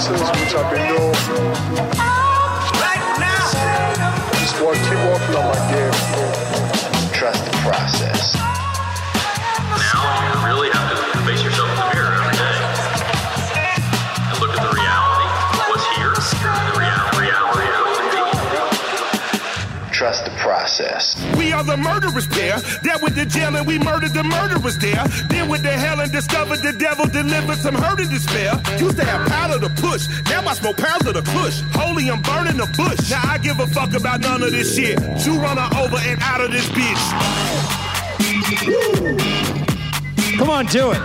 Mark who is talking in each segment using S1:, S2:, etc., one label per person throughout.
S1: process,
S2: which I've been doing.
S1: Process.
S3: We are the murderers there. That went to jail and we murdered the murderers there. Then went to hell and discovered the devil delivered some hurt and despair. Used to have powder to push. Now I smoke pounds of the kush. Holy, I'm burning the bush. Now I give a fuck about none of this shit. You run her over and out of this bitch.
S4: Come on, do it.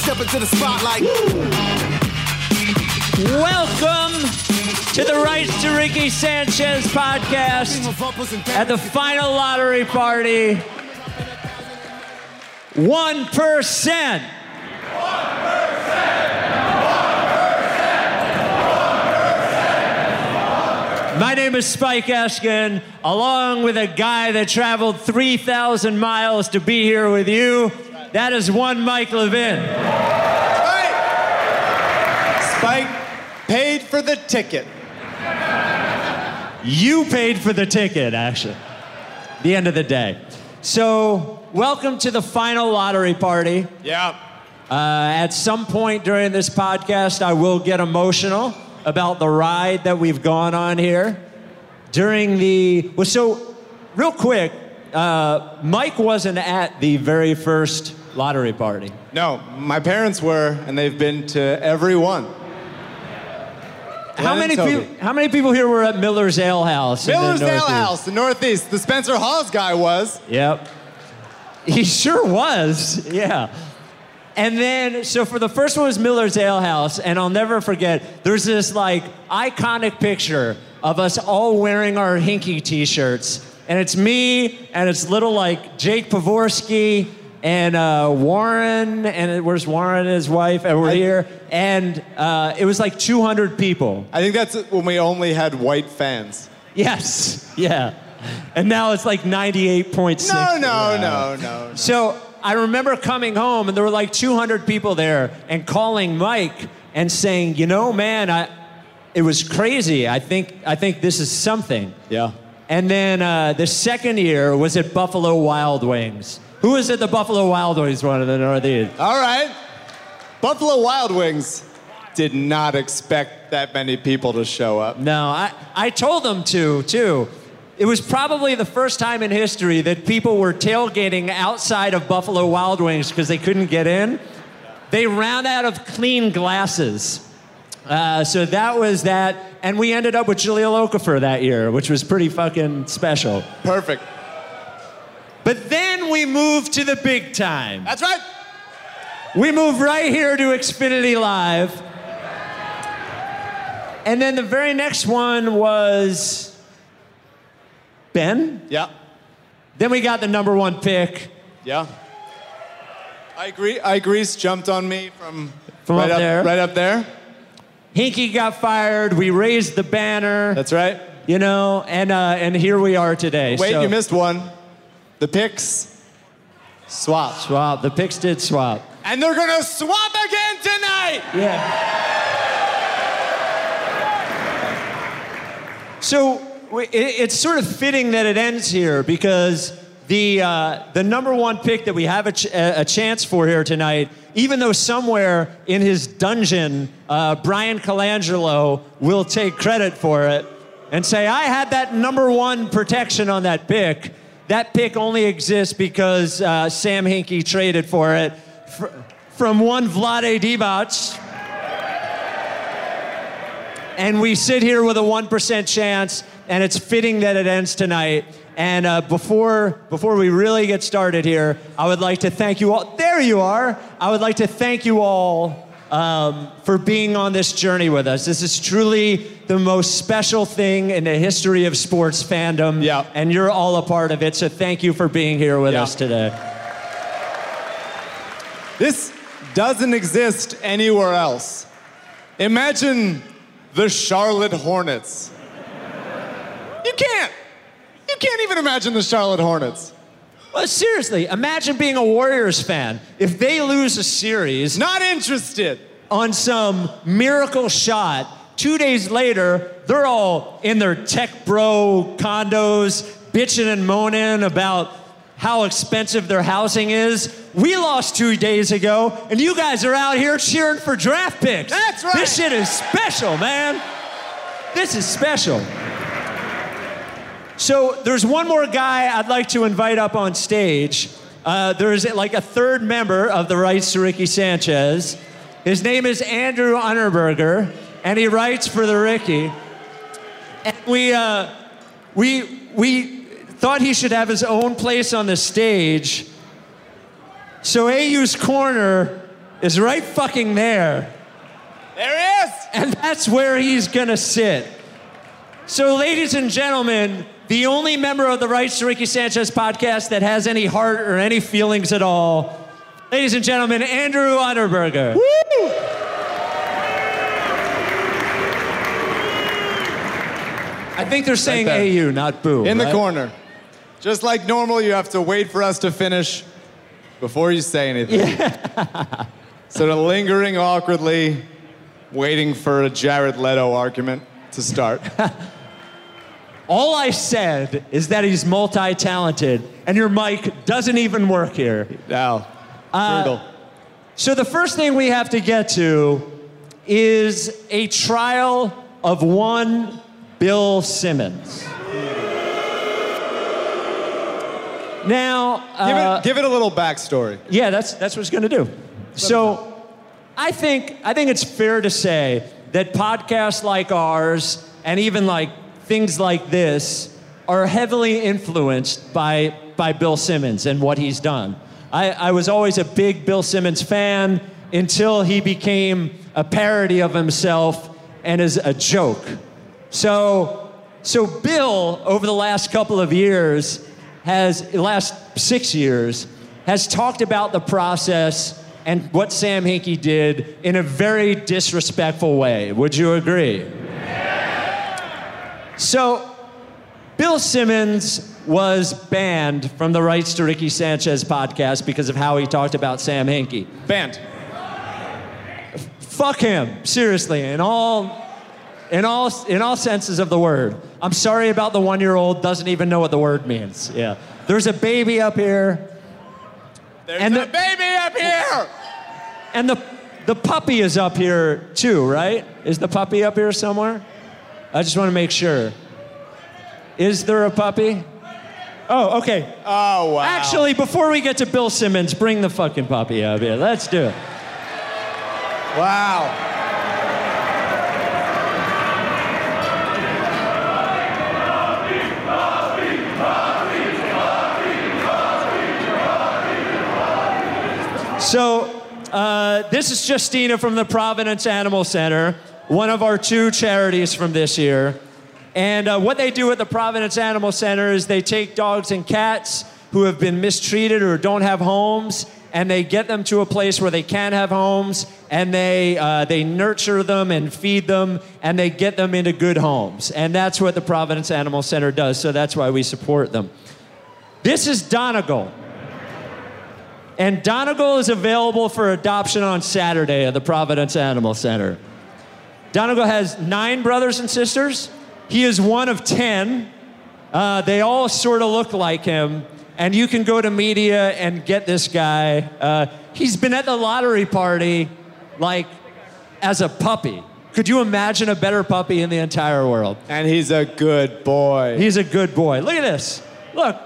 S5: Step into the spotlight.
S4: Welcome to the Rights to Ricky Sanchez podcast at the final lottery party. 1%. 1%. 1%. My name is Spike Eskin, along with a guy that traveled 3,000 miles to be here with you. That is one Mike Levin.
S6: Spike paid for the ticket.
S4: You paid for the ticket, actually. The end of the day. So, welcome to the final lottery party.
S6: Yeah.
S4: Uh, at some point during this podcast, I will get emotional about the ride that we've gone on here. During the. Well, so, real quick, uh, Mike wasn't at the very first lottery party.
S6: No, my parents were, and they've been to every one.
S4: How many, people, how many people here were at Miller's Ale House? in the
S6: Miller's Ale
S4: Northeast?
S6: House, the Northeast. The Spencer Hawes guy was.
S4: Yep. He sure was. Yeah. And then, so for the first one was Miller's Ale House, and I'll never forget, there's this like iconic picture of us all wearing our Hinkie t shirts. And it's me, and it's little like Jake Pavorsky and uh, Warren, and where's Warren and his wife, and we're
S6: I-
S4: here. And uh, it was like 200 people.
S6: I think that's when we only had white fans.
S4: Yes. Yeah. And now it's like 98.6.
S6: No, no, no, no. no.
S4: So I remember coming home and there were like 200 people there and calling Mike and saying, you know, man, I, it was crazy. I think, I think this is something.
S6: Yeah.
S4: And then uh, the second year was at Buffalo Wild Wings. Who it the Buffalo Wild Wings one of the Northeast?
S6: All right. Buffalo Wild Wings did not expect that many people to show up.
S4: No, I, I told them to, too. It was probably the first time in history that people were tailgating outside of Buffalo Wild Wings because they couldn't get in. They ran out of clean glasses. Uh, so that was that. And we ended up with Jahlil Okafor that year, which was pretty fucking special.
S6: Perfect.
S4: But then we move to the big time.
S6: That's right.
S4: We move right here to Xfinity Live. And then the very next one was Ben.
S6: Yeah.
S4: Then we got the number one pick
S6: Yeah. I agree. I jumped on me from,
S4: From
S6: right
S4: up there?
S6: Right up there.
S4: Hinkie got fired. We raised the banner.
S6: That's right.
S4: you know, and uh, and here we are today.
S6: Wait,
S4: So-
S6: you missed one. The picks swap.
S4: swap. The picks did swap.
S6: And they're gonna swap again tonight.
S4: Yeah. So it's sort of fitting that it ends here because the uh, the number one pick that we have a, ch- a chance for here tonight, even though somewhere in his dungeon, uh, Bryan Colangelo will take credit for it and say, "I had that number one protection on that pick." That pick only exists because uh, Sam Hinkie traded for it. Fr- from one Vlade Divac. And we sit here with a 1% chance and it's fitting that it ends tonight. And uh, before before we really get started here i would like to thank you all there you are. I would like to thank you all um, for being on this journey with us. This is truly the most special thing in the history of sports fandom
S6: Yeah.
S4: and you're all a part of it so thank you for being here with
S6: Yeah.
S4: us today
S6: This doesn't exist anywhere else. Imagine the Charlotte Hornets. You can't. You can't even imagine the Charlotte Hornets.
S4: well seriously imagine being a warriors fan if they lose a series
S6: Not interested.
S4: on some miracle shot. Two days later, they're all in their tech bro condos, bitching and moaning about how expensive their housing is. We lost two days ago, and you guys are out here cheering for draft picks.
S6: That's right.
S4: This shit is special, man. This is special. So there's one more guy I'd like to invite up on stage. Uh, there's like a third member of the rights to Ricky Sanchez. His name is Andrew Unterberger, and he writes for the Ricky. And we, uh, we, we thought he should have his own place on the stage. So AU's corner is right fucking there.
S6: There he is.
S4: And that's where he's gonna sit. So, ladies and gentlemen, the only member of the Rights to Ricky Sanchez podcast that has any heart or any feelings at all, ladies and gentlemen, Andrew Unterberger. I think they're saying
S6: there.
S4: AU, not boo.
S6: In the corner. Just like normal, you have to wait for us to finish before you say anything. sort of lingering awkwardly, waiting for a Jared Leto argument to start.
S4: All I said is that he's multi talented, and your mic doesn't even work here.
S6: Now,
S4: Uh,
S6: brutal.
S4: So the first thing we have to get to is a trial of one Bill Simmons. Now,
S6: Give
S4: uh,
S6: it, give it a little backstory.
S4: yeah, that's that's what it's going to do. So, I think I think it's fair to say that podcasts like ours and even like things like this are heavily influenced by by Bill Simmons and what he's done. I, I was always a big Bill Simmons fan until he became a parody of himself and is a joke. So, so Bill, over the last couple of years, has last six years, has talked about the process and what Sam Hinkie did in a very disrespectful way. Would you agree? So, Bill Simmons was banned from the Rights to Ricky Sanchez podcast because of how he talked about Sam Hinkie.
S6: Banned.
S4: Fuck him, seriously, in all, in all, in all senses of the word. I'm sorry about the one-year-old doesn't even know what the word means. Yeah, there's a baby up here,
S6: There's
S4: And
S6: a
S4: the-
S6: baby up here.
S4: and the the puppy is up here too, right? Is the puppy up here somewhere? I just want to make sure. Is there a puppy? Oh, okay.
S6: Oh, wow.
S4: Actually, before we get to Bill Simmons, bring the fucking puppy up here. Let's do it.
S6: wow.
S4: So, uh, this is Justina from the Providence Animal Center, one of our two charities from this year. And uh, what they do at the Providence Animal Center is they take dogs and cats who have been mistreated or don't have homes, and they get them to a place where they can have homes, and they uh, they nurture them and feed them, and they get them into good homes. And that's what the Providence Animal Center does. So that's why we support them. This is Donegal. And Donegal is available for adoption on Saturday at the Providence Animal Center. Donegal has nine brothers and sisters. He is one of 10. Uh, they all sort of look like him. And you can go to media and get this guy. Uh, he's been at the lottery party like as a puppy. Could you imagine a better puppy in the entire world?
S6: And he's a good boy.
S4: He's a good boy. Look at this. Look,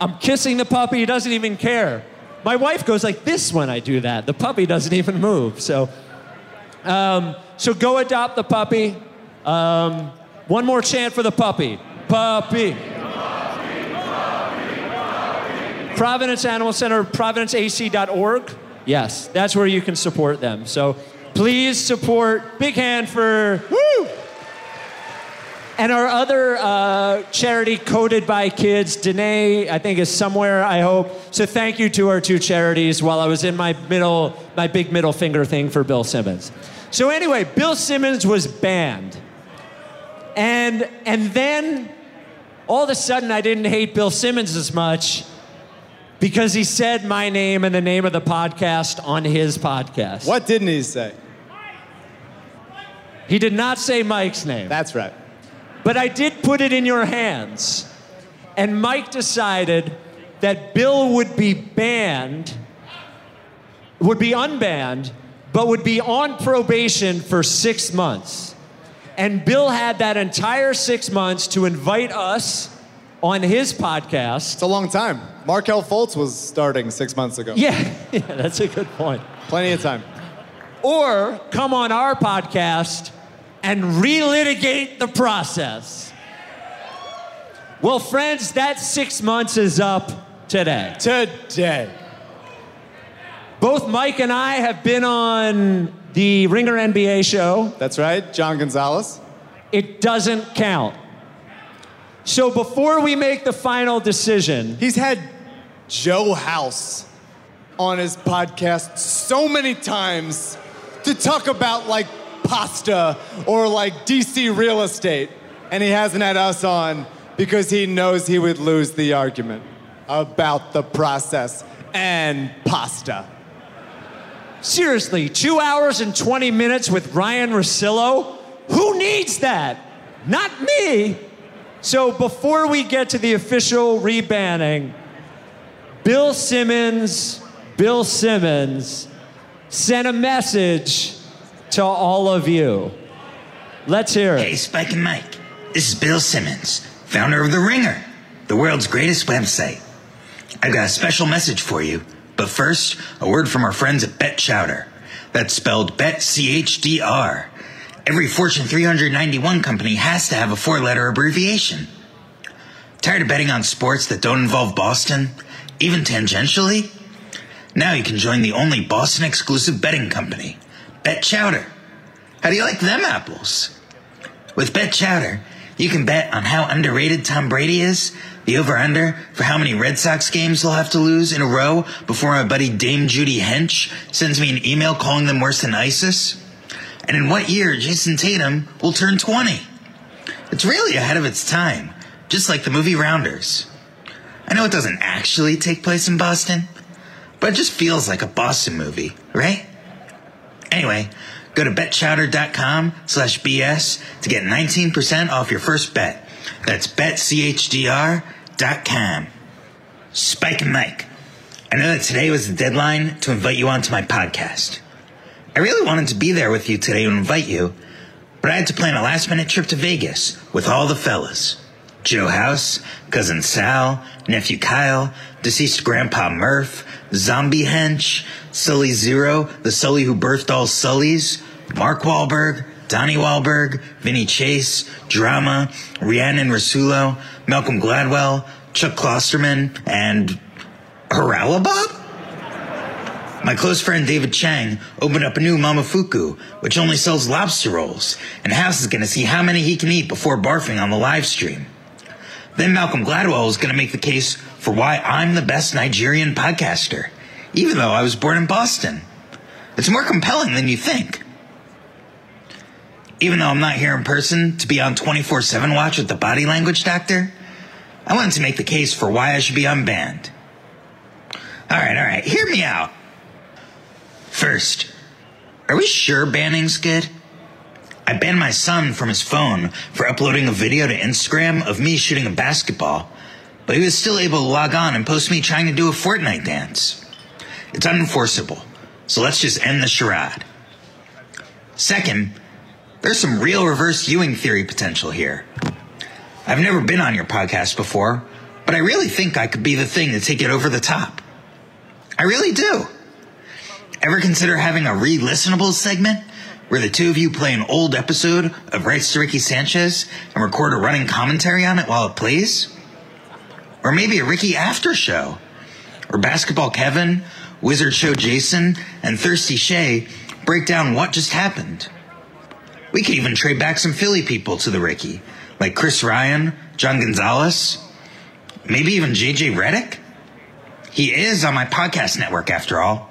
S4: I'm kissing the puppy. He doesn't even care. My wife goes like this when I do that. The puppy doesn't even move. So, um, so go adopt the puppy. Um, one more chant for the puppy. Puppy. Providence Animal Center, providenceac.org. Yes, that's where you can support them. So please support. Big hand for woo. And our other uh, charity, Coded by Kids, Danae, I think is somewhere. I hope. So thank you to our two charities. While I was in my middle, my big middle finger thing for Bill Simmons. So anyway, Bill Simmons was banned, and and then all of a sudden I didn't hate Bill Simmons as much because he said my name and the name of the podcast on his podcast.
S6: what didn't he say?
S4: He did not say Mike's name.
S6: That's right.
S4: But I did put it in your hands. And Mike decided that Bill would be banned, would be unbanned, but would be on probation for six months. And Bill had that entire six months to invite us on his podcast.
S6: It's a long time. Markelle Fultz was starting six months ago.
S4: Yeah, yeah, that's a good point.
S6: Plenty of time.
S4: Or come on our podcast and relitigate the process. Well, friends, that six months is up today.
S6: Today.
S4: Both Mike and I have been on the Ringer NBA show.
S6: That's right. John Gonzalez.
S4: It doesn't count. So before we make the final decision,
S6: He's had Joe House on his podcast so many times to talk about like pasta or like DC real estate. And he hasn't had us on because he knows he would lose the argument about the process and pasta.
S4: seriously, two hours and 20 minutes with Ryen Russillo? Who needs that? Not me. So before we get to the official rebanning, Bill Simmons, Bill Simmons sent a message to all of you. Let's hear it. Hey.
S7: Spike and Mike. This is Bill Simmons, founder of The Ringer, the world's greatest website. I've got a special message for you, but first, a word from our friends at Bet Chowder. That's spelled Bet C H D R. Every Fortune 391 company has to have a four letter abbreviation. Tired of betting on sports that don't involve Boston, even tangentially? Now you can join the only Boston exclusive betting company, Bet Chowder. How do you like them apples? With Bet Chowder, you can bet on how underrated Tom Brady is, the over-under for how many Red Sox games they'll have to lose in a row before my buddy Dame Judy Hench sends me an email calling them worse than ISIS, and in what year Jayson Tatum will turn 20. It's really ahead of its time, just like the movie Rounders. I know it doesn't actually take place in Boston, but it just feels like a Boston movie, right? Anyway, go to betchowder.com slash BS to get 19% off your first bet. That's betchdr.com. Spike and Mike, I know that today was the deadline to invite you onto my podcast. I really wanted to be there with you today and invite you, but I had to plan a last minute trip to Vegas with all the fellas. Joe House, cousin Sal, nephew Kyle, deceased grandpa Murph, zombie hench, Sully Zero, the Sully who birthed all Sullys, Mark Wahlberg, Donnie Wahlberg, Vinny Chase, Drama, Rhiannon Rasulo, Malcolm Gladwell, Chuck Klosterman, and Haralabob? My close friend David Chang opened up a new Momofuku, which only sells lobster rolls, and House is gonna see how many he can eat before barfing on the live stream. Then Malcolm Gladwell is gonna make the case for why I'm the best Nigerian podcaster, even though I was born in Boston. It's more compelling than you think. Even though I'm not here in person to be on 24 7 watch with the body language doctor, I wanted to make the case for why I should be unbanned. Alright, alright, hear me out. First, are we sure banning's good? I banned my son from his phone for uploading a video to Instagram of me shooting a basketball, but he was still able to log on and post me trying to do a Fortnite dance. It's unenforceable, so let's just end the charade. Second, there's some real reverse Ewing theory potential here. I've never been on your podcast before, but I really think I could be the thing to take it over the top. I really do. Ever consider having a re listenable segment where the two of you play an old episode of Rights to Ricky Sanchez and record a running commentary on it while it plays? Or maybe a Ricky after show? Or Basketball Kevin, Wizard Show Jason, and Thirsty Shay break down what just happened? We could even trade back some Philly people to the Ricky, like Chris Ryan, John Gonzalez, maybe even JJ Redick? He is on my podcast network after all.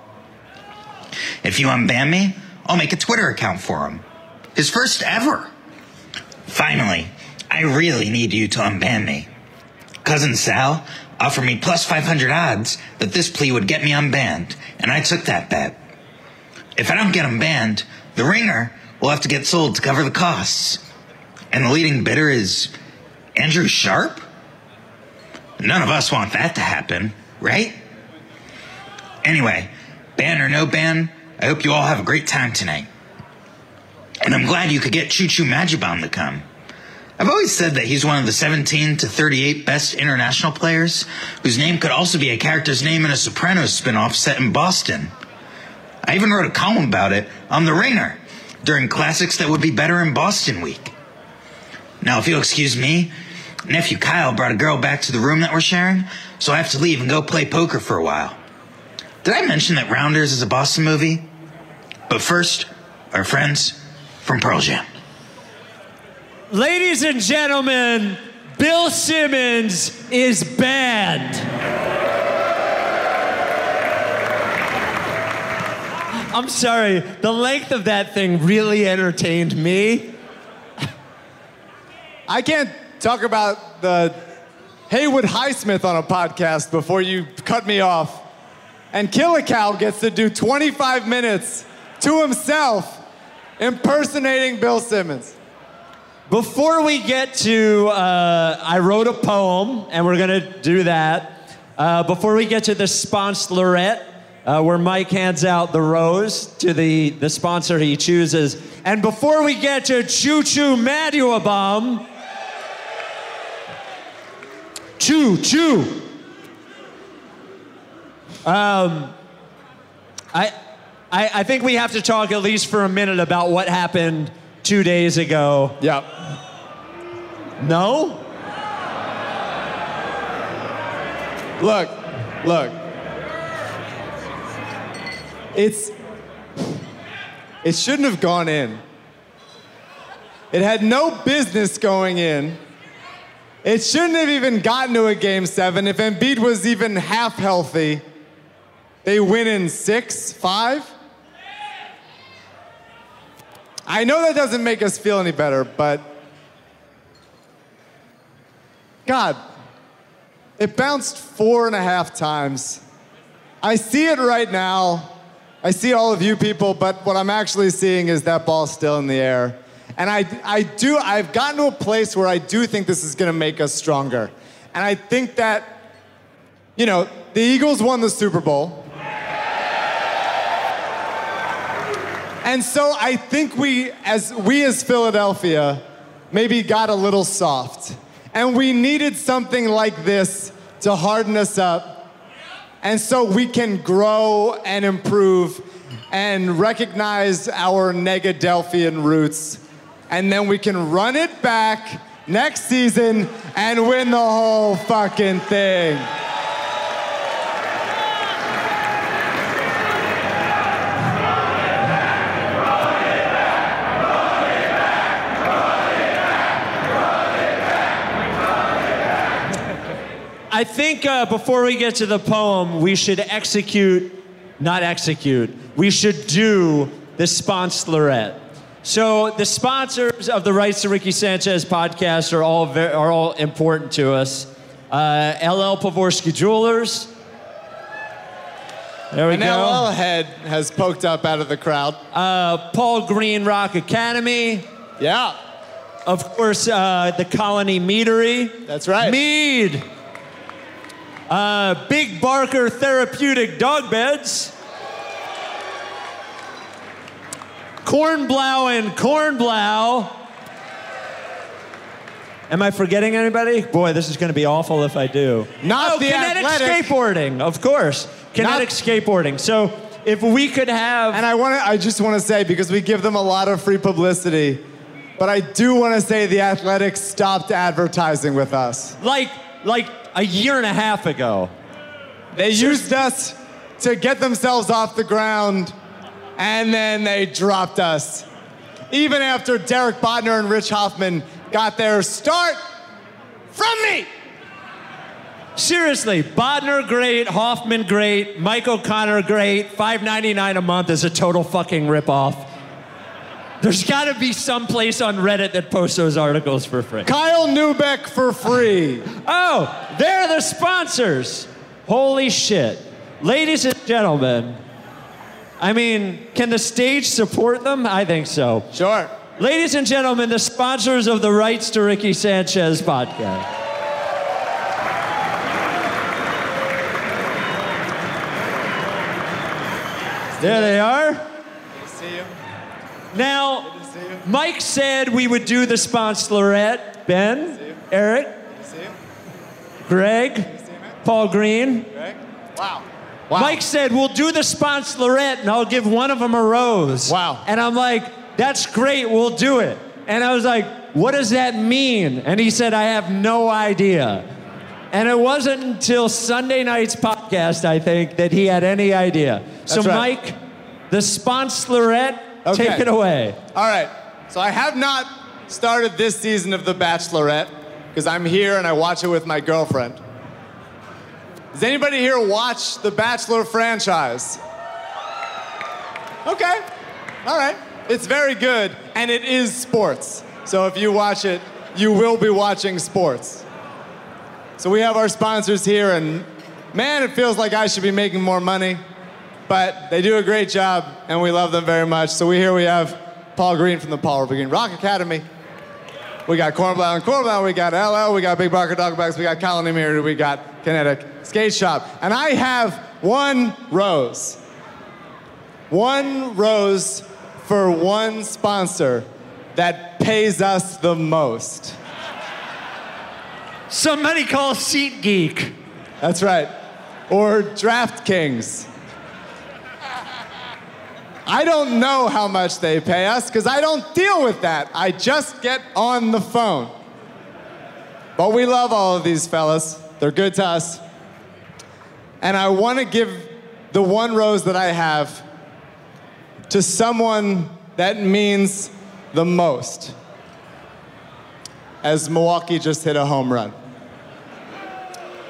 S7: If you unban me, I'll make a Twitter account for him. His first ever. Finally, I really need you to unban me. Cousin Sal offered me plus 500 odds that this plea would get me unbanned, and I took that bet. If I don't get unbanned, the ringer will have to get sold to cover the costs. And the leading bidder is Andrew Sharp? None of us want that to happen, right? Anyway, ban or no ban, I hope you all have a great time tonight. And I'm glad you could get Chu Chu Maduabum to come. I've always said that he's one of the 17 to 38 best international players, whose name could also be a character's name in a Sopranos spinoff set in Boston. I even wrote a column about it on The Ringer during Classics That Would Be Better in Boston Week. Now, if you'll excuse me, nephew Kyle brought a girl back to the room that we're sharing, so I have to leave and go play poker for a while. Did I mention that Rounders is a Boston movie? But first, our friends from Pearl Jam.
S4: Ladies and gentlemen, Bill Simmons is banned. I'm sorry, the length of that thing really entertained me.
S6: I can't talk about the Haywood Highsmith on a podcast before you cut me off. And Kill a Cow gets to do 25 minutes to himself impersonating Bill Simmons.
S4: Before we get to, uh, I wrote a poem, and we're gonna do that. Uh, before we get to the sponsorette, uh, where Mike hands out the rose to the, the sponsor he chooses, and before we get to Chu Chu Maduabum, Chu Chu. Um, I, I, I think we have to talk at least for a minute about what happened two days ago.
S6: Yep.
S4: No?
S6: Look, look. It's. It shouldn't have gone in. It had no business going in. It shouldn't have even gotten to a game seven. If Embiid was even half healthy, they win in six, five. I know that doesn't make us feel any better, but God, it bounced four and a half times. I see it right now. I see all of you people, but what I'm actually seeing is that ball still in the air. And I, I do, I've gotten to a place where I do think this is gonna make us stronger. And I think that, you know, the Eagles won the Super Bowl. And so I think we, as we as Philadelphia, maybe got a little soft. And we needed something like this to harden us up. And so we can grow and improve and recognize our Negadelphian roots. And then we can run it back next season and win the whole fucking thing.
S4: I think uh, before we get to the poem, we should execute, not execute, we should do the sponsorette. So the sponsors of the Rights to Ricky Sanchez podcast are all ve- are all important to us. Uh, LL Pavorsky Jewelers. There we
S6: An
S4: go.
S6: LL head has poked up out of the crowd.
S4: Uh, Paul Green Rock Academy.
S6: Yeah,
S4: Of course, uh, the Colony Meadery.
S6: that's right.
S4: Mead. Uh, Big Barker Therapeutic Dog Beds. Cornblow and Cornblow. Am I forgetting anybody? Boy, this is going to be awful if I do.
S6: Not
S4: oh,
S6: the
S4: kinetic
S6: athletic.
S4: skateboarding, of course. Kinetic skateboarding. So if we could have.
S6: And I want to, I just want to say, because we give them a lot of free publicity, but I do want to say the Athletics stopped advertising with us.
S4: like, like a year and a half ago.
S6: They used us to get themselves off the ground, and then they dropped us. Even after Derek Bodner and Rich Hoffman got their start from me.
S4: Seriously, Bodner great, Hoffman great, Mike O'Connor great. Five ninety nine a month is a total fucking ripoff. There's got to be some place on Reddit that posts those articles for free.
S6: Kyle Neubeck for free.
S4: Oh, they're the sponsors. Holy shit. Ladies and gentlemen, I mean, can the stage support them? I think so.
S6: Sure.
S4: Ladies and gentlemen, the sponsors of the Rights to Ricky Sanchez podcast. There they are. Now, Mike said we would do the sponsorette. Ben, Eric. Greg, Paul Green.
S6: Wow. Wow.
S4: Mike said, We'll do the sponsorette and I'll give one of them a rose.
S6: Wow.
S4: And I'm like, That's great, we'll do it. And I was like, What does that mean? And he said, I have no idea. And it wasn't until Sunday night's podcast, I think, that he had any idea. so,
S6: right.
S4: Mike, the sponsorette,
S6: Okay.
S4: take it away.
S6: All right. So I have not started this season of The Bachelorette because I'm here and I watch it with my girlfriend. Does anybody here watch the Bachelor franchise? Okay. All right. It's very good and it is sports. So if you watch it, you will be watching sports. So we have our sponsors here and man, it feels like I should be making more money. But they do a great job, and we love them very much. So we here we have Paul Green from the Paul Rubber Green Rock Academy. We got Cornblow and Cornblow. We got LL. We got Big Barker Dog Bags. We got Colony Mirror. We got Kinetic skate shop. And I have one rose. One rose for one sponsor that pays us the most.
S4: Somebody call SeatGeek.
S6: That's right. Or DraftKings. I don't know how much they pay us because I don't deal with that. I just get on the phone. But we love all of these fellas. They're good to us. And I want to give the one rose that I have to someone that means the most. As Milwaukee just hit a home run.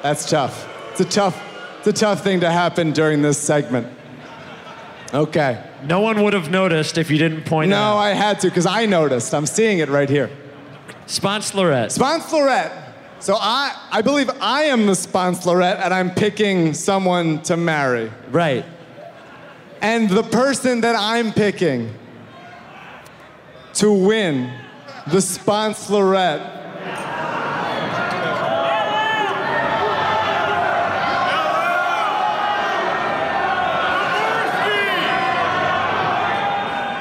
S6: That's tough. It's a tough, it's a tough thing to happen during this segment. Okay.
S4: No one would have noticed if you didn't point
S6: No,
S4: out.
S6: No, I had to because I noticed. I'm seeing it right here.
S4: Sponsorette.
S6: Sponsorette. So I, I believe I am the sponsorette and I'm picking someone to marry.
S4: Right.
S6: And the person that I'm picking to win the sponsorette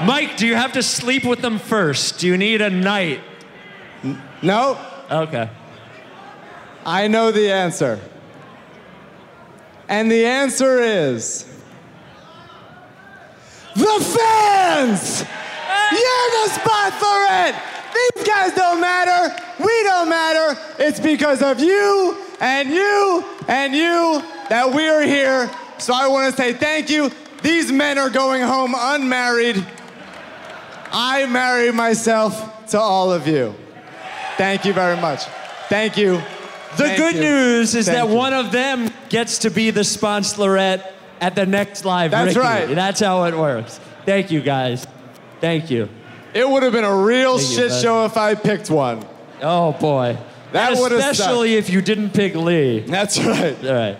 S4: Mike, do you have to sleep with them first? Do you need a night?
S6: No,
S4: Okay.
S6: I know the answer. And the answer is the fans! Ah! You're the sponsorette! These guys don't matter. We don't matter. It's because of you and you and you that we are here. So I want to say thank you. These men are going home unmarried. I marry myself to all of you. Thank you very much. Thank you.
S4: The
S6: Thank
S4: good
S6: you.
S4: news is
S6: Thank
S4: that
S6: you.
S4: one of them gets to be the sponsorette at the next live.
S6: That's
S4: Ricky.
S6: right.
S4: That's how it works. Thank you, guys. Thank you.
S6: It would have been a real
S4: Thank
S6: shit
S4: bud.
S6: show if I picked one.
S4: Oh boy.
S6: That
S4: And
S6: would've
S4: especially if you didn't pick Lee.
S6: That's right.
S4: All right.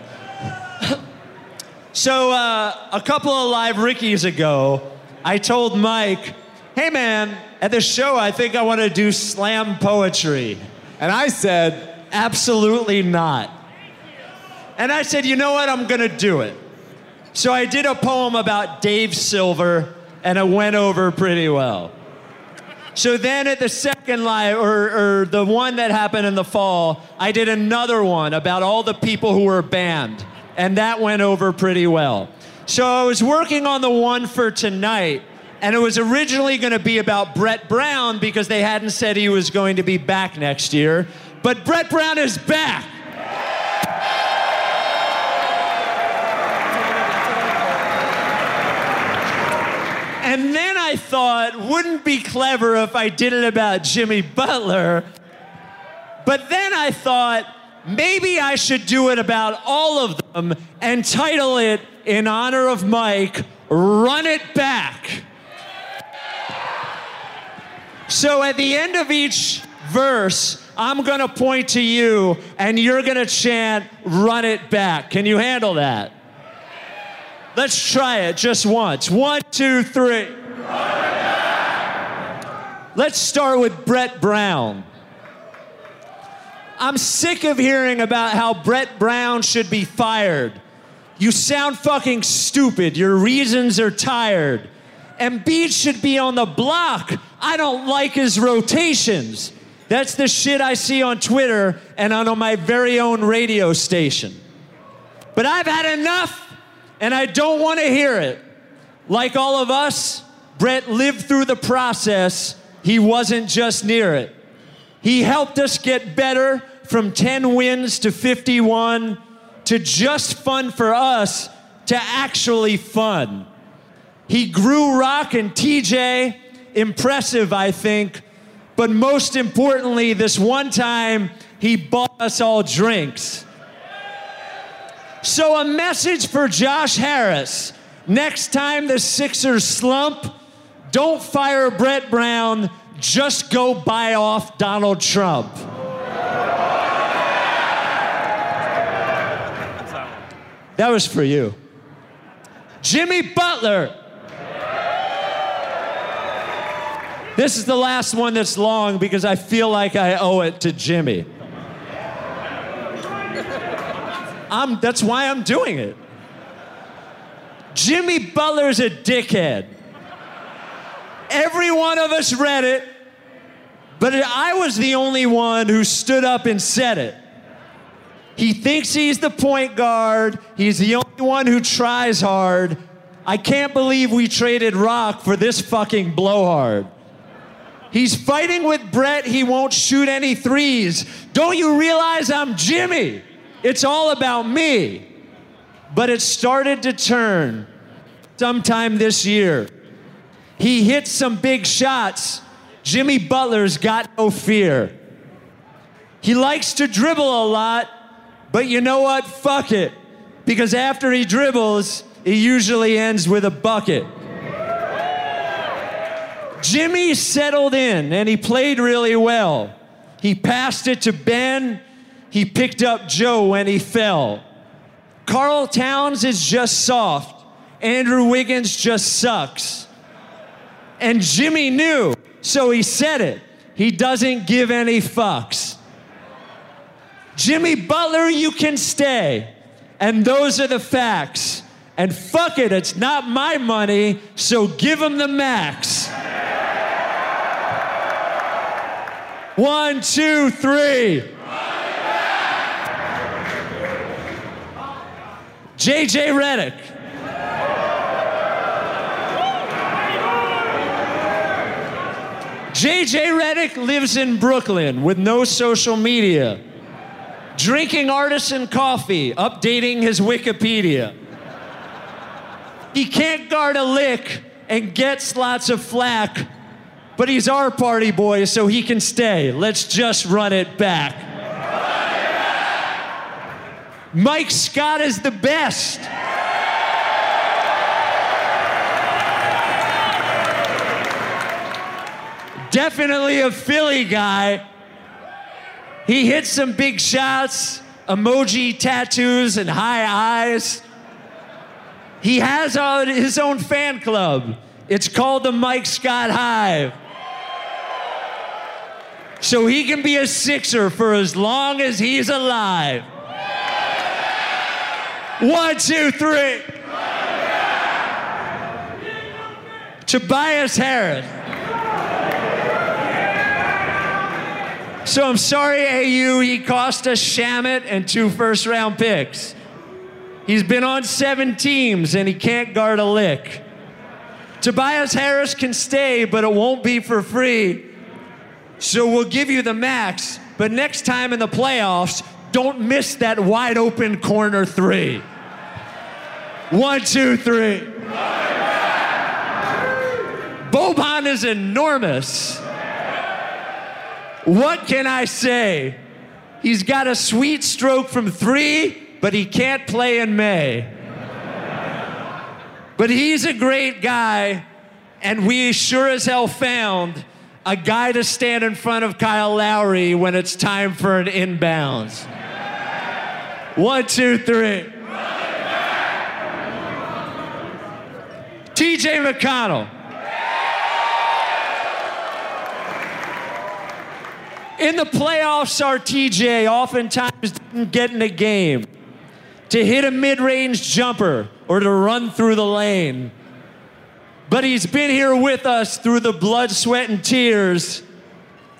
S4: so uh, a couple of live Rickies ago, I told Mike, "Hey man, at the show, I think I want to do slam poetry."
S6: And I said,
S4: Absolutely not. And I said, you know what? I'm going to do it. So I did a poem about Dave Silver, and it went over pretty well. So then at the second live, or, or the one that happened in the fall, I did another one about all the people who were banned, and that went over pretty well. So I was working on the one for tonight, and it was originally going to be about Brett Brown because they hadn't said he was going to be back next year. But Brett Brown is back. And then I thought, wouldn't be clever if I did it about Jimmy Butler. But then I thought, maybe I should do it about all of them and title it in honor of Mike, Run It Back. So at the end of each verse, I'm gonna point to you and you're gonna chant, Run It Back. Can you handle that? Let's try it just once. One, two, three. Let's start with Brett Brown. I'm sick of hearing about how Brett Brown should be fired. You sound fucking stupid. Your reasons are tired. Embiid should be on the block. I don't like his rotations. That's the shit I see on Twitter and on my very own radio station. But I've had enough and I don't want to hear it. Like all of us, Brett lived through the process. He wasn't just near it. He helped us get better from 10 wins to 51 to just fun for us to actually fun. He grew Rock and TJ, impressive, I think. But most importantly, this one time, he bought us all drinks. So, a message for Josh Harris. Next time the Sixers slump, don't fire Brett Brown, just go buy off Donald Trump. That was for you. Jimmy Butler. This is the last one that's long because I feel like I owe it to Jimmy. I'm, that's why I'm doing it. Jimmy Butler's a dickhead. Every one of us read it, but I was the only one who stood up and said it. He thinks he's the point guard. He's the only one who tries hard. I can't believe we traded Rock for this fucking blowhard. He's fighting with Brett. He won't shoot any threes. Don't you realize I'm Jimmy? It's all about me. But it started to turn sometime this year. He hit some big shots. Jimmy Butler's got no fear. He likes to dribble a lot, but you know what? Fuck it. Because after he dribbles, he usually ends with a bucket. Jimmy settled in and he played really well. He passed it to Ben. He picked up Joe when he fell. Karl Towns is just soft. Andrew Wiggins just sucks. And Jimmy knew, so he said it. He doesn't give any fucks. Jimmy Butler, you can stay. And those are the facts. And fuck it, it's not my money, so give him the max. One, two, three. JJ Redick. JJ Redick lives in Brooklyn with no social media, drinking artisan coffee, updating his Wikipedia. He can't guard a lick and gets lots of flack, but he's our party boy, so he can stay. Let's just run it back. Mike Scott is the best. Definitely a Philly guy. He hits some big shots, emoji tattoos, and high eyes. He has his own fan club. It's called the Mike Scott Hive. So he can be a Sixer for as long as he's alive. One, two, three. Tobias Harris. So I'm sorry, AU, he cost us Shamet and two first round picks. He's been on seven teams and he can't guard a lick. Tobias Harris can stay, but it won't be for free. So we'll give you the max, but next time in the playoffs, don't miss that wide open corner three. One, two, three. Boban is enormous. What can I say? He's got a sweet stroke from three, but he can't play in May. But he's a great guy, and we sure as hell found a guy to stand in front of Kyle Lowry when it's time for an inbounds. One, two, three. TJ McConnell. In the playoffs, our TJ oftentimes didn't get in a game to hit a mid range jumper or to run through the lane. But he's been here with us through the blood, sweat, and tears.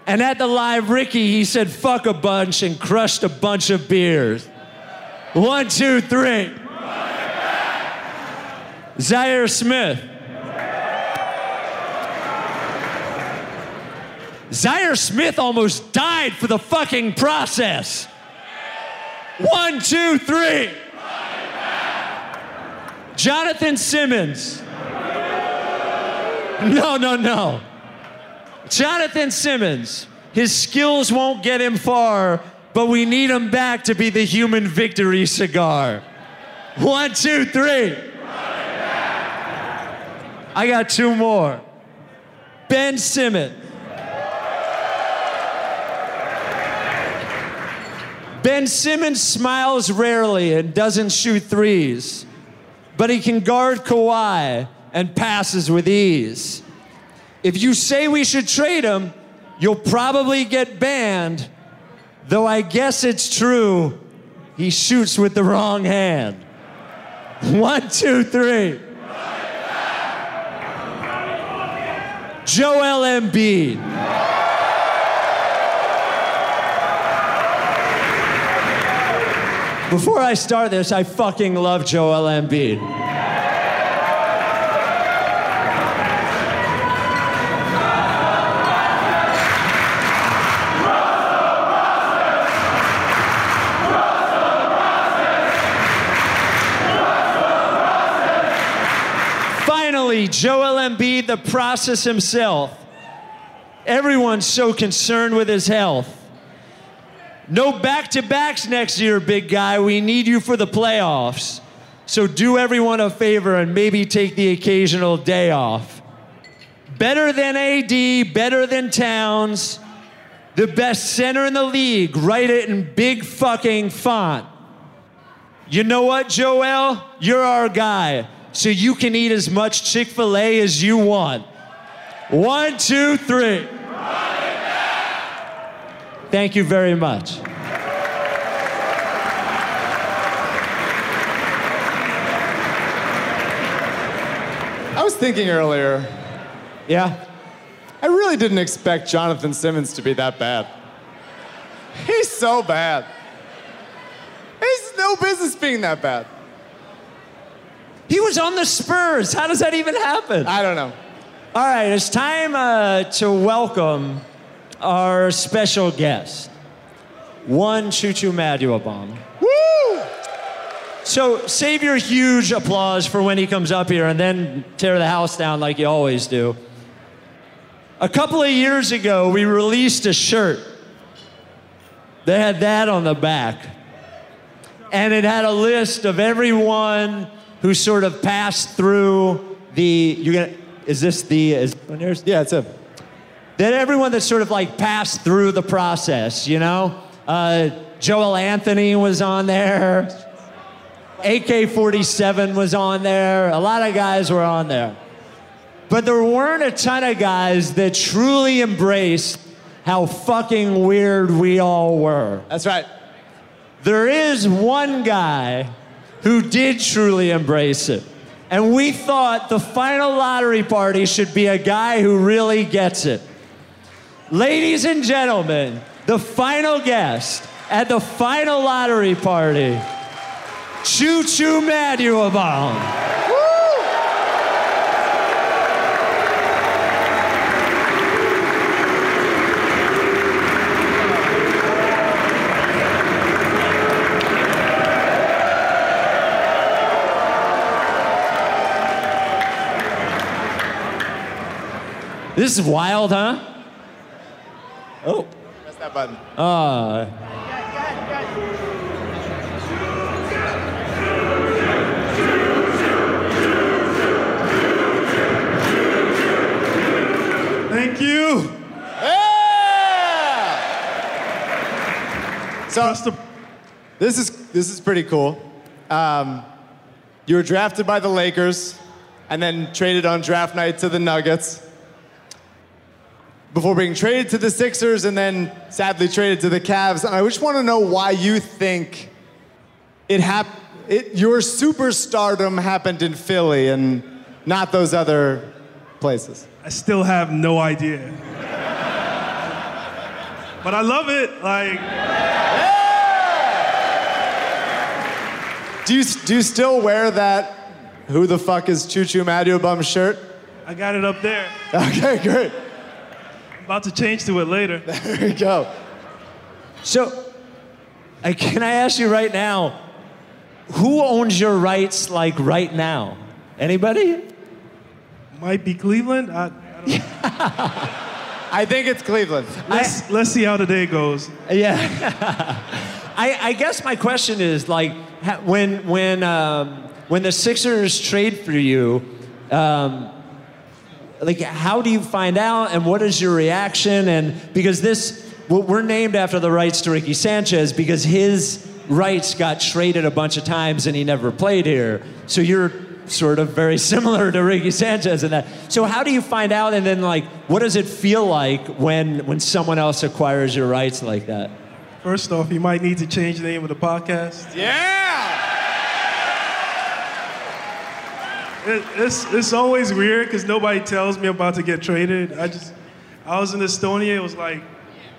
S4: And at the live Ricky, he said, fuck a bunch and crushed a bunch of beers. One, two, three. Zhaire Smith. Zhaire Smith almost died for the fucking process. One, two, three. Jonathan Simmons. No, no, no. Jonathan Simmons. His skills won't get him far, but we need him back to be the human victory cigar. One, two, three. I got two more. Ben Simmons. Ben Simmons smiles rarely and doesn't shoot threes, but he can guard Kawhi and passes with ease. If you say we should trade him, you'll probably get banned, though I guess it's true. he shoots with the wrong hand. One, two, three. Joel Embiid. Before I start this, I fucking love Joel Embiid. Finally, Joel Embiid, the process himself. Everyone's so concerned with his health. No back to backs next year, big guy. We need you for the playoffs. So do everyone a favor and maybe take the occasional day off. Better than AD, better than Towns, the best center in the league. Write it in big fucking font. You know what, Joel? You're our guy. So you can eat as much Chick fil A as you want. One, two, three. Thank you very much.
S6: I was thinking earlier,
S4: Yeah?
S6: I really didn't expect Jonathan Simmons to be that bad. He's so bad. He's no business being that bad.
S4: He was on the Spurs. How does that even happen?
S6: I don't know.
S4: All right, it's time uh, to welcome our special guest, one Chu Chu Maduabum.
S6: Woo!
S4: So save your huge applause for when he comes up here and then tear the house down like you always do. A couple of years ago, we released a shirt that had that on the back. And it had a list of everyone who sort of passed through the. You're gonna. Is this the. Is?
S6: Yeah, it's him.
S4: That everyone that sort of like passed through the process, you know? Uh, Joel Anthony was on there. AK 47 was on there. A lot of guys were on there. But there weren't a ton of guys that truly embraced how fucking weird we all were.
S6: That's right.
S4: There is one guy who did truly embrace it. And we thought the final lottery party should be a guy who really gets it. Ladies and gentlemen, the final guest at the final lottery party, Chu Chu Maduabum. This is wild, huh? Oh.
S6: Press that button.
S4: Uh,
S8: Thank you.
S6: Yeah! So this is this is pretty cool. Um, you were drafted by the Lakers, and then traded on draft night to the Nuggets. Before being traded to the Sixers, and then sadly traded to the Cavs. And I just want to know why you think it hap- it, your superstardom happened in Philly and not those other places.
S8: I still have no idea. but I love it. Like,
S6: Do you, do you still wear that who the fuck is Chu Chu Bum shirt?
S8: I got it up there.
S6: Okay, great.
S8: I'm about to change to it later.
S6: There we go.
S4: so, I, can I ask you right now, who owns your rights like right now? Anybody?
S8: Might be Cleveland. I, I don't know.
S6: I think it's Cleveland.
S8: Let's, let's see how the day goes.
S4: Yeah. I, I guess my question is like when when um, when the Sixers trade for you, um, like how do you find out and what is your reaction? And because this we're named after the rights to Ricky Sanchez because his rights got traded a bunch of times and he never played here. So you're sort of very similar to Ricky Sanchez in that. So how do you find out and then like what does it feel like when when someone else acquires your rights like that?
S8: First off, you might need to change the name of the podcast.
S6: Yeah!
S8: It, it's, it's always weird because nobody tells me about to get traded. I just, I was in Estonia, it was like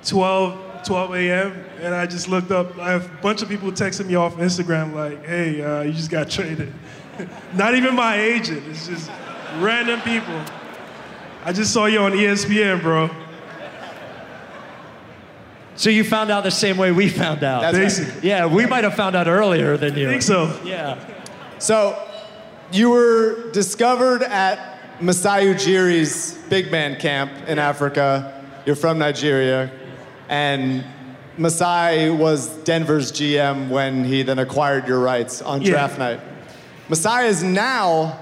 S8: 12, 12 a.m., and I just looked up. I have a bunch of people texting me off Instagram like, hey, uh, you just got traded. Not even my agent, it's just random people. I just saw you on ESPN, bro.
S4: So you found out the same way we found out.
S6: That's right.
S4: Yeah, we might have found out earlier than you.
S8: I think so.
S4: Yeah.
S6: So, you were discovered at Masai Ujiri's big man camp in Africa. You're from Nigeria. And Masai was Denver's GM when he then acquired your rights on
S8: Yeah.
S6: draft night. Masai is now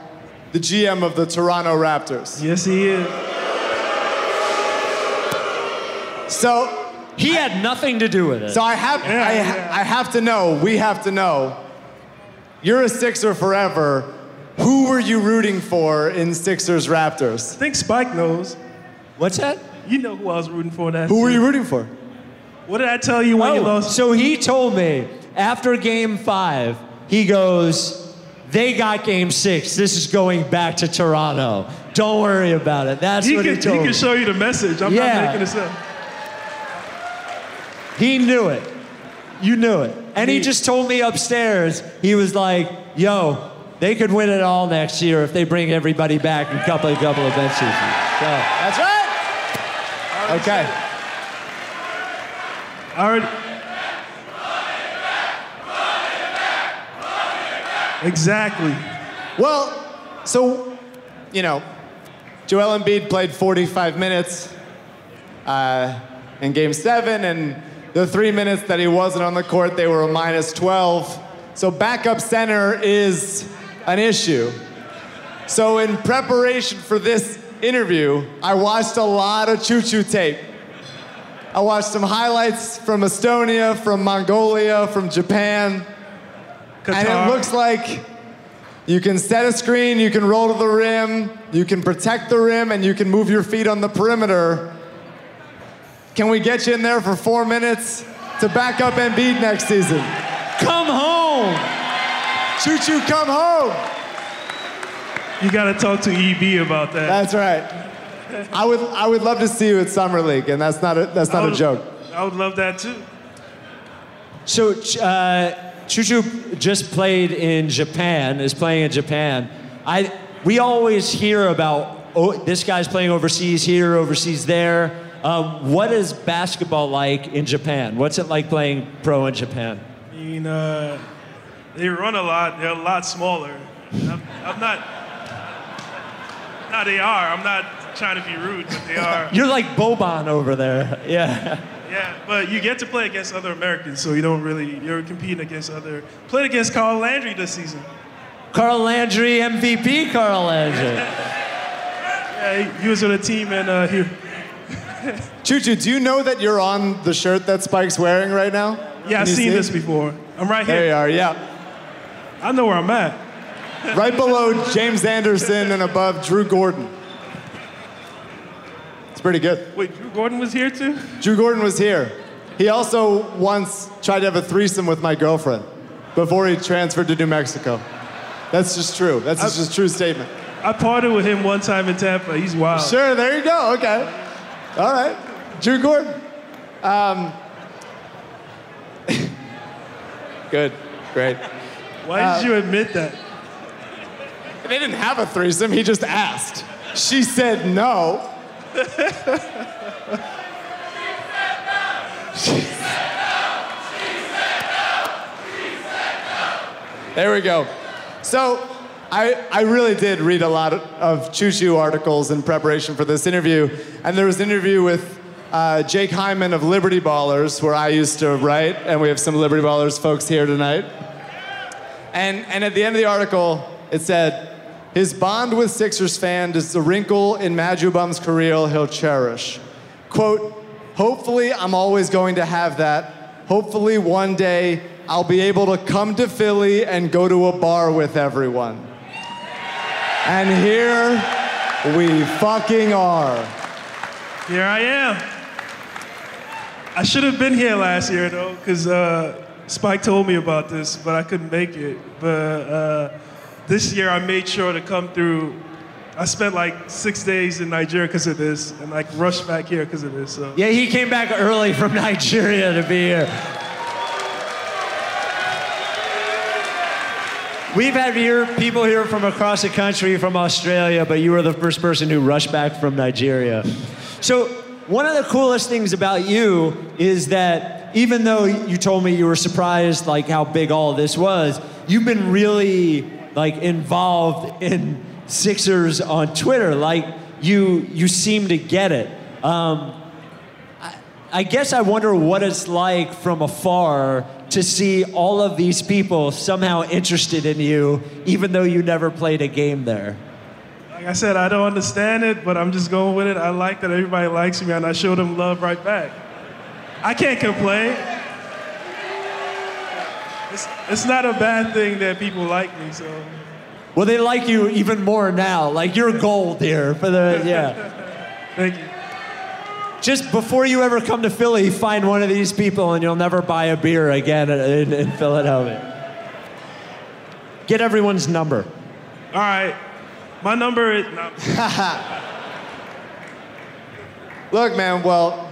S6: the GM of the Toronto Raptors.
S8: Yes, he is.
S6: So,
S4: He had nothing to do with it.
S6: So I have,
S8: Yeah,
S6: I,
S8: yeah.
S6: I have to know. We have to know. You're a Sixer forever. Who were you rooting for in Sixers Raptors?
S8: I think Spike knows.
S4: What's that?
S8: You know who I was rooting for that.
S6: Who were you rooting for?
S8: What did I tell you when you
S4: Oh,
S8: lost?
S4: so he told me after game five, he goes, they got game six. This is going back to Toronto. Don't worry about it. That's
S8: he
S4: what
S8: can,
S4: he told
S8: he
S4: me.
S8: can show you the message. I'm
S4: Yeah.
S8: not making this up.
S4: He knew it. You knew it. And he
S8: Me.
S4: just told me upstairs, he was like, yo, they could win it all next year if they bring everybody back in a couple, a couple of bench seasons. So,
S6: That's right. Okay.
S8: I already. Exactly.
S6: Well, so, you know, Joel Embiid played 45 minutes uh, in game seven, and the three minutes that he wasn't on the court, they were a minus 12. So backup center is an issue. So in preparation for this interview, I watched a lot of Chu Chu tape. I watched some highlights from Estonia, from Mongolia, from Japan. And it looks like you can set a screen, you can roll to the rim, you can protect the rim, and you can move your feet on the perimeter. Can we get you in there for four minutes to back up Embiid next season?
S4: come home.
S6: Chu Chu, come home.
S8: You got to talk to EB about that.
S6: That's right. I would, I would love to see you at Summer League, and that's not a, that's
S8: I
S6: not a joke.
S8: I would love that too.
S4: So, uh, Chu Chu just played in Japan, is playing in Japan. I, we always hear about, oh, this guy's playing overseas here, overseas there. Um, what is basketball like in Japan? What's it like playing pro in Japan?
S8: I mean, uh, they run a lot. They're a lot smaller. I'm, I'm not. No, they are. I'm not trying to be rude, but they are.
S4: You're like Boban over there. Yeah.
S8: Yeah, but you get to play against other Americans, so you don't really. You're competing against other. Played against Carl Landry this season.
S4: Carl Landry, MVP Carl Landry.
S8: Yeah, he, he was on a team and uh, he.
S6: Chu Chu, do you know that you're on the shirt that Spike's wearing right now?
S8: Yeah,
S6: Can
S8: I've seen
S6: see?
S8: this before. I'm right here.
S6: There you are, yeah.
S8: I know where I'm at.
S6: Right below James Anderson and above Drew Gordon. It's pretty good.
S8: Wait, Drew Gordon was here too?
S6: Drew Gordon was here. He also once tried to have a threesome with my girlfriend before he transferred to New Mexico. That's just true. That's just a true statement.
S8: I partied with him one time in Tampa. He's wild.
S6: Sure, there you go. Okay. All right. Drew Gordon. Um, good. Great.
S8: Why did you admit that?
S6: They didn't have a threesome, he just asked. She said no. There we go. So, I, I really did read a lot of, of Chu Chu articles in preparation for this interview. And there was an interview with uh, Jake Hyman of Liberty Ballers, where I used to write, and we have some Liberty Ballers folks here tonight. And, and at the end of the article, it said, his bond with Sixers fans is the wrinkle in Maduabum's career he'll cherish. Quote, hopefully I'm always going to have that. Hopefully one day I'll be able to come to Philly and go to a bar with everyone. And here we fucking are.
S8: Here I am. I should have been here last year though, because uh, Spike told me about this, but I couldn't make it. But uh, this year I made sure to come through. I spent like six days in Nigeria because of this, and like rushed back here because of this. So
S4: Yeah, he came back early from Nigeria to be here. We've had here people here from across the country, from Australia, but you were the first person who rushed back from Nigeria. So one of the coolest things about you is that even though you told me you were surprised like how big all this was, you've been really like involved in Sixers on Twitter. Like you you seem to get it. Um, I guess I wonder what it's like from afar to see all of these people somehow interested in you, even though you never played a game there.
S8: like I said, I don't understand it, but I'm just going with it. I like that everybody likes me, and I show them love right back. I can't complain. It's, it's not a bad thing that people like me, so.
S4: Well, they like you even more now. Like you're gold here for the yeah.
S8: Thank you.
S4: Just before you ever come to Philly, find one of these people, and you'll never buy a beer again in, in Philadelphia. Get everyone's number.
S8: All right. My number is. No.
S6: Look, man, well,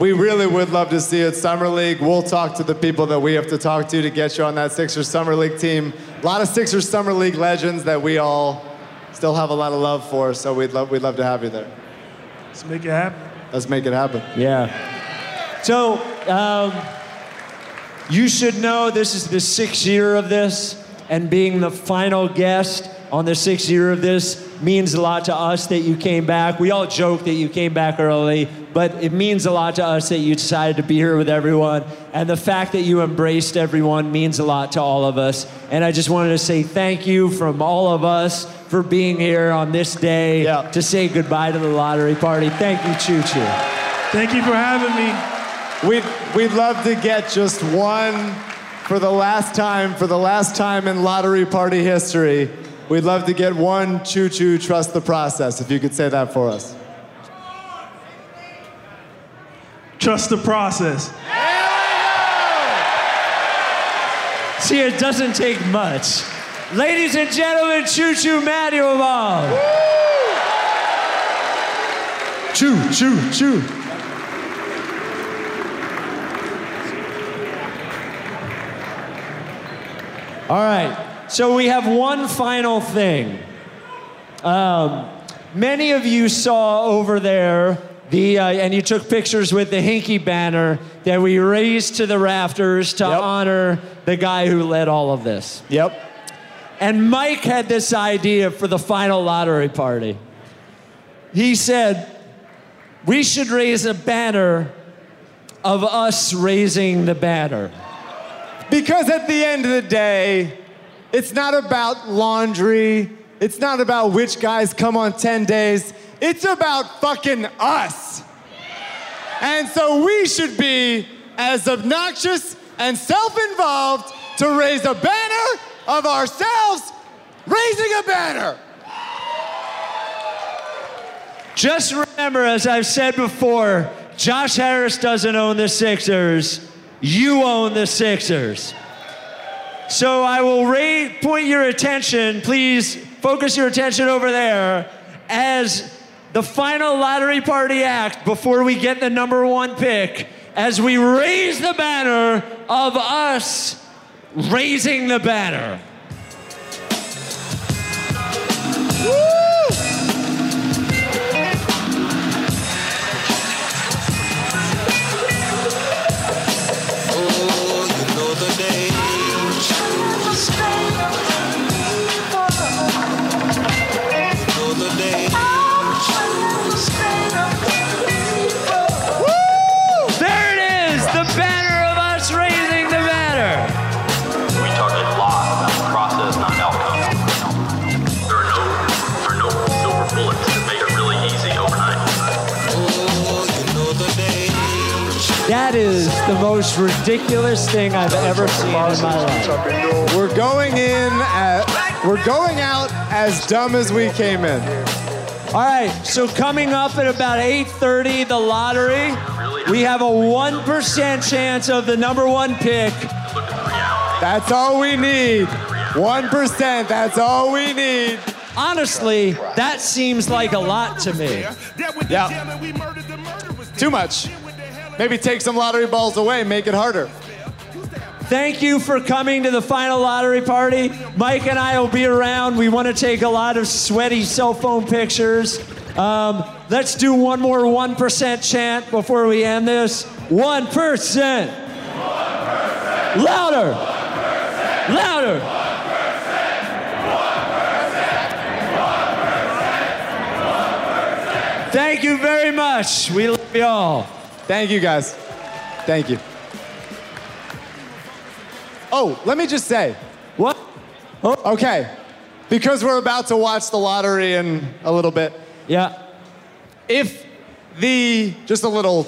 S6: we really would love to see you at Summer League. We'll talk to the people that we have to talk to to get you on that Sixers Summer League team. A lot of Sixers Summer League legends that we all still have a lot of love for, so we'd love, we'd love to have you there.
S8: Let's make it happen.
S6: Let's make it happen.
S4: Yeah. So, um, you should know this is the sixth year of this, and being the final guest on the sixth year of this means a lot to us that you came back. We all joke that you came back early, but it means a lot to us that you decided to be here with everyone. And the fact that you embraced everyone means a lot to all of us. And I just wanted to say thank you from all of us for being here on this day to say goodbye to the lottery party. Thank you, Chu Chu.
S8: Thank you for having me.
S6: We'd, we'd love to get just one for the last time, for the last time in lottery party history. We'd love to get one choo choo trust the process, if you could say that for us.
S8: Trust the process.
S4: See, it doesn't take much. Ladies and gentlemen, Chu Chu Manuel.
S6: Choo, choo, choo.
S4: All right. So we have one final thing. Um, many of you saw over there the, uh, and you took pictures with the Hinkie banner that we raised to the rafters to honor the guy who led all of this.
S6: Yep.
S4: And Mike had this idea for the final lottery party. He said, we should raise a banner of us raising the banner.
S6: Because at the end of the day, it's not about laundry. It's not about which guys come on 10 days. It's about fucking us. And so we should be as obnoxious and self involved to raise a banner of ourselves raising a banner.
S4: Just remember, as I've said before, Josh Harris doesn't own the Sixers. You own the Sixers. So I will point your attention, please focus your attention over there as the final lottery party act before we get the number one pick, as we raise the banner of us raising the banner. Most ridiculous thing I've ever seen in my life.
S6: We're going in at, we're going out as dumb as we came in.
S4: All right, so coming up at about 8:30, the lottery. We have a 1% chance of the number one pick.
S6: That's all we need. 1%, that's all we need.
S4: Honestly, that seems like a lot to me.
S6: Yeah. Too much. Maybe take some lottery balls away, make it harder.
S4: Thank you for coming to the final lottery party. Mike and I will be around. We want to take a lot of sweaty cell phone pictures. Um, let's do one more 1% chant before we end this. 1%. Louder. Louder. Thank you very much. We love you all.
S6: Thank you guys. Thank you. Oh, let me just say.
S4: What? Oh.
S6: Okay. Because we're about to watch the lottery in a little bit.
S4: Yeah.
S6: If the, just a little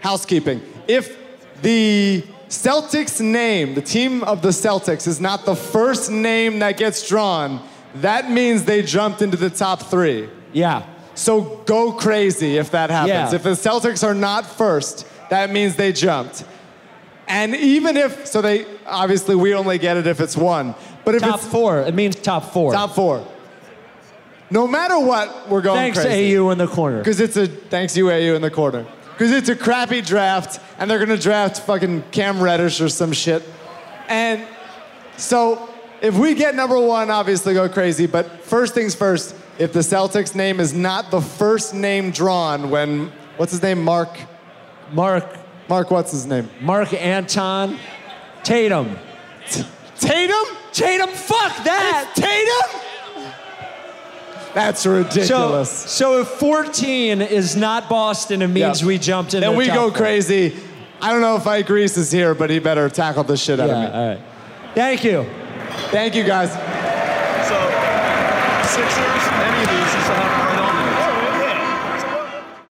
S6: housekeeping, if the Celtics name, the team of the Celtics, is not the first name that gets drawn, that means they jumped into the top three.
S4: Yeah.
S6: So go crazy if that happens.
S4: Yeah.
S6: If the Celtics are not first, that means they jumped. And even if, so they, obviously we only get it if it's one. But if
S4: top
S6: it's
S4: four, it means top four.
S6: top four, no matter what, we're going
S4: Thanks,
S6: crazy.
S4: AU in the corner.
S6: Because it's a, thanks you AU in the corner. Because it's a crappy draft, and they're gonna draft fucking Cam Reddish or some shit. And so if we get number one, obviously go crazy. But first things first, if the Celtics name is not the first name drawn when, what's his name, Mark?
S4: Mark,
S6: Mark, what's his name?
S4: Mark Anton Tatum.
S6: Tatum?
S4: Tatum, fuck that!
S6: Tatum? That's ridiculous.
S4: So, so if 14 is not Boston, it means
S6: Yeah.
S4: we jumped in.
S6: then
S4: the
S6: we
S4: top
S6: go
S4: four.
S6: crazy. I don't know if Ike Reese is here, but he better tackle the shit out of me.
S4: all right. Thank you.
S6: Thank you guys.
S8: So, Sixers.